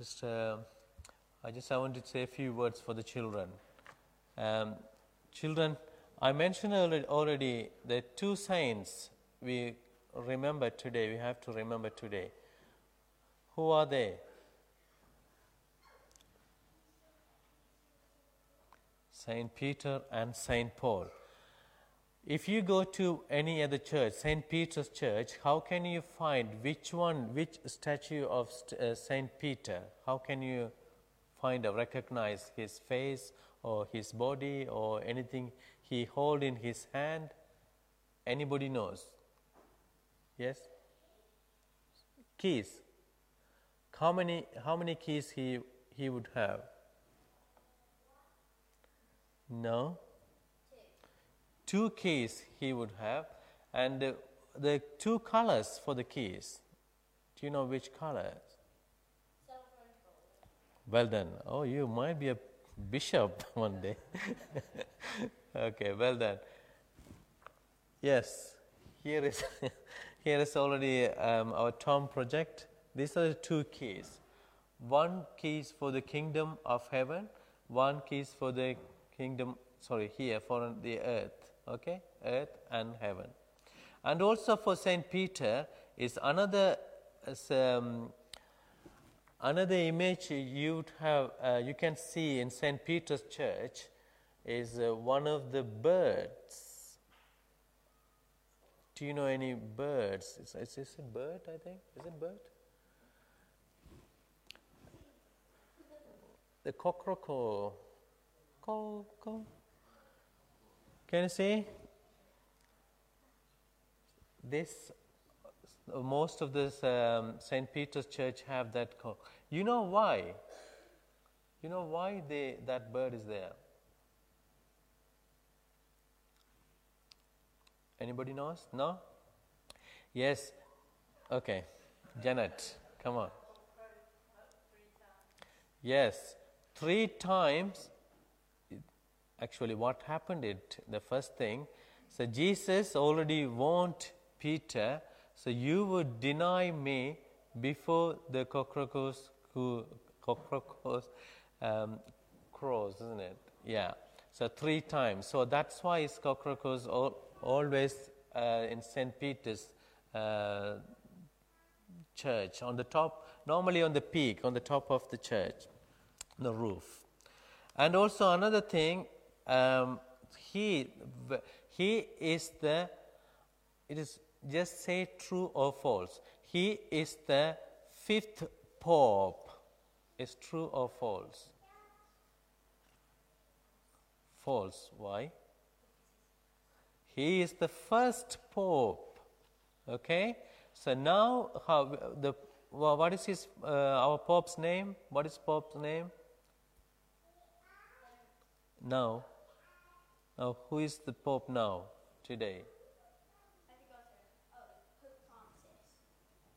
Just, uh, I just I want to say a few words for the children. Um, children, I mentioned already, already the two saints we remember today. We have to remember today. Who are they? Saint Peter and Saint Paul. If you go to any other church, St. Peter's Church, how can you find which one, which statue of st- uh, Peter? How can you find or recognize his face or his body or anything he hold in his hand? Anybody knows? Yes? Keys. How many, how many keys he, he would have? No? Two keys he would have, and the, the two colors for the keys. Do you know which colors? Well done. Oh, you might be a bishop one day. okay, well done. Yes, here is here is already um, our Tom project. These are the two keys. One keys for the kingdom of heaven. One keys for the kingdom. Sorry, here for the earth okay earth and heaven. And also for saint peter is another um, another image you have uh, you can see in saint peter's church is uh, one of the birds. Do you know any birds? Is, is a bird i think? Is it bird? The cockroach call can you see? This, most of this um, St. Peter's Church have that. Co- you know why? You know why they, that bird is there? Anybody knows? No? Yes. Okay. Janet, come on. Yes. Three times actually what happened it the first thing so jesus already warned peter so you would deny me before the cockroaches cockroaches um, crows isn't it? Yeah so three times. So that's why it's cockroaches al- always uh, in st peter's uh, church on the top normally on the peak on the top of the church the roof. And also another thing um, he he is the it is just say true or false. He is the fifth pope. Is true or false? False. Why? He is the first pope. Okay? So now how the what is his uh, our pope's name? What is pope's name now now, who is the Pope now, today?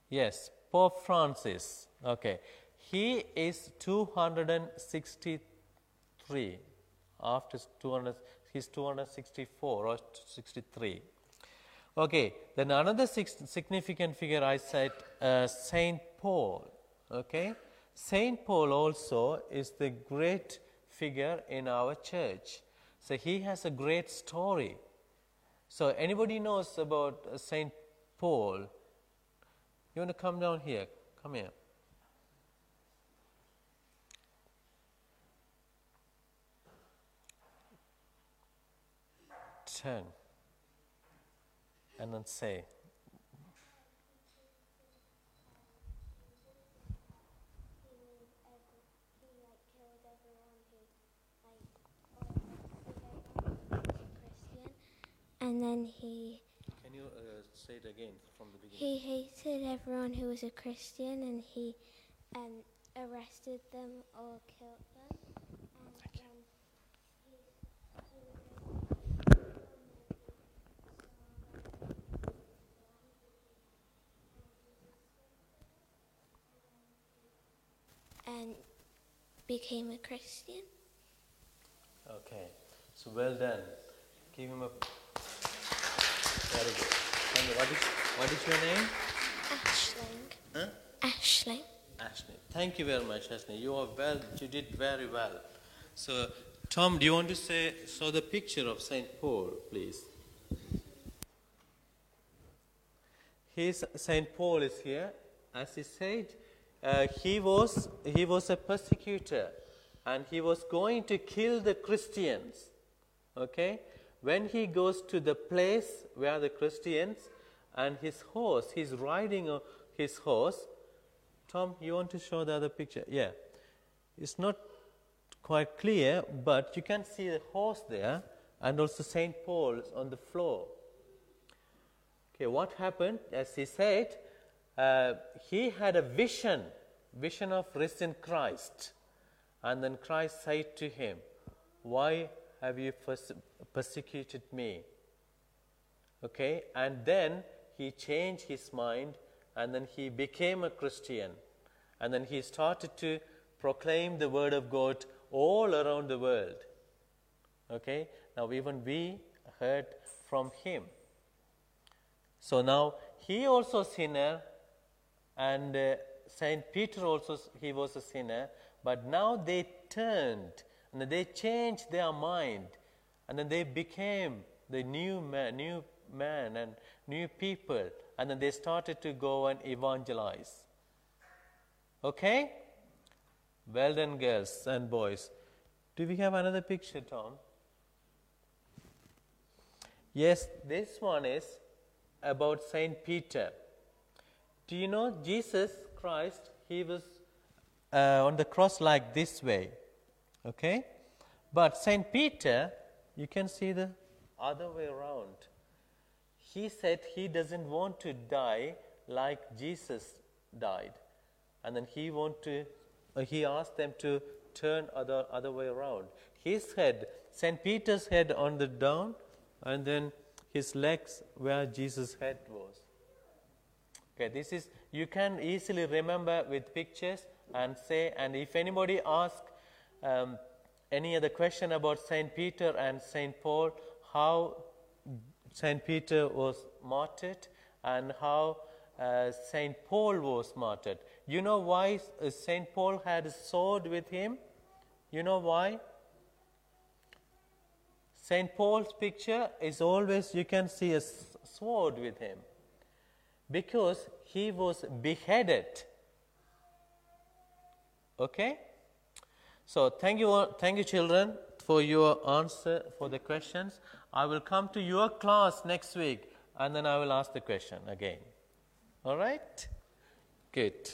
Yes, Pope Francis. Okay. He is 263. After 200, he's 264 or 63. Okay, then another significant figure I said uh, Saint Paul. Okay, Saint Paul also is the great figure in our church. So he has a great story. So anybody knows about uh, Saint Paul? You want to come down here? Come here. Turn and then say. And then he. Can you uh, say it again from the beginning? He hated everyone who was a Christian, and he um, arrested them or killed them. And Thank you. And became a Christian. Okay, so well done. Give him a very good. Thank you. What is, what is your name? Ashling. Huh? Ashling. Ashley. Thank you very much, Ashley. You are well. You did very well. So, Tom, do you want to say show the picture of Saint Paul, please? He's, Saint Paul is here. As he said, uh, he was he was a persecutor, and he was going to kill the Christians. Okay, when he goes to the place where the Christians and his horse, he's riding his horse. Tom, you want to show the other picture? Yeah, it's not quite clear, but you can see the horse there, and also Saint Paul on the floor. Okay, what happened? As he said, uh, he had a vision, vision of risen Christ. And then Christ said to him, Why have you persecuted me? Okay, and then he changed his mind and then he became a Christian. And then he started to proclaim the word of God all around the world. Okay, now even we heard from him. So now he also sinner, and uh, Saint Peter also he was a sinner. But now they turned and then they changed their mind, and then they became the new man, new man and new people, and then they started to go and evangelize. Okay? Well done, girls and boys. Do we have another picture, Tom? Yes, this one is about Saint Peter. Do you know Jesus Christ? He was uh, on the cross like this way, okay? But Saint Peter, you can see the other way around. He said he doesn't want to die like Jesus died, and then he want to. Uh, he asked them to turn other other way around. His head, Saint Peter's head on the down, and then his legs where Jesus' head was. Okay, this is you can easily remember with pictures and say. And if anybody asks um, any other question about Saint Peter and Saint Paul, how Saint Peter was martyred and how uh, Saint Paul was martyred. You know why uh, Saint Paul had a sword with him? You know why? St. Paul's picture is always, you can see a sword with him because he was beheaded. Okay? So, thank you, thank you, children, for your answer for the questions. I will come to your class next week and then I will ask the question again. All right? Good.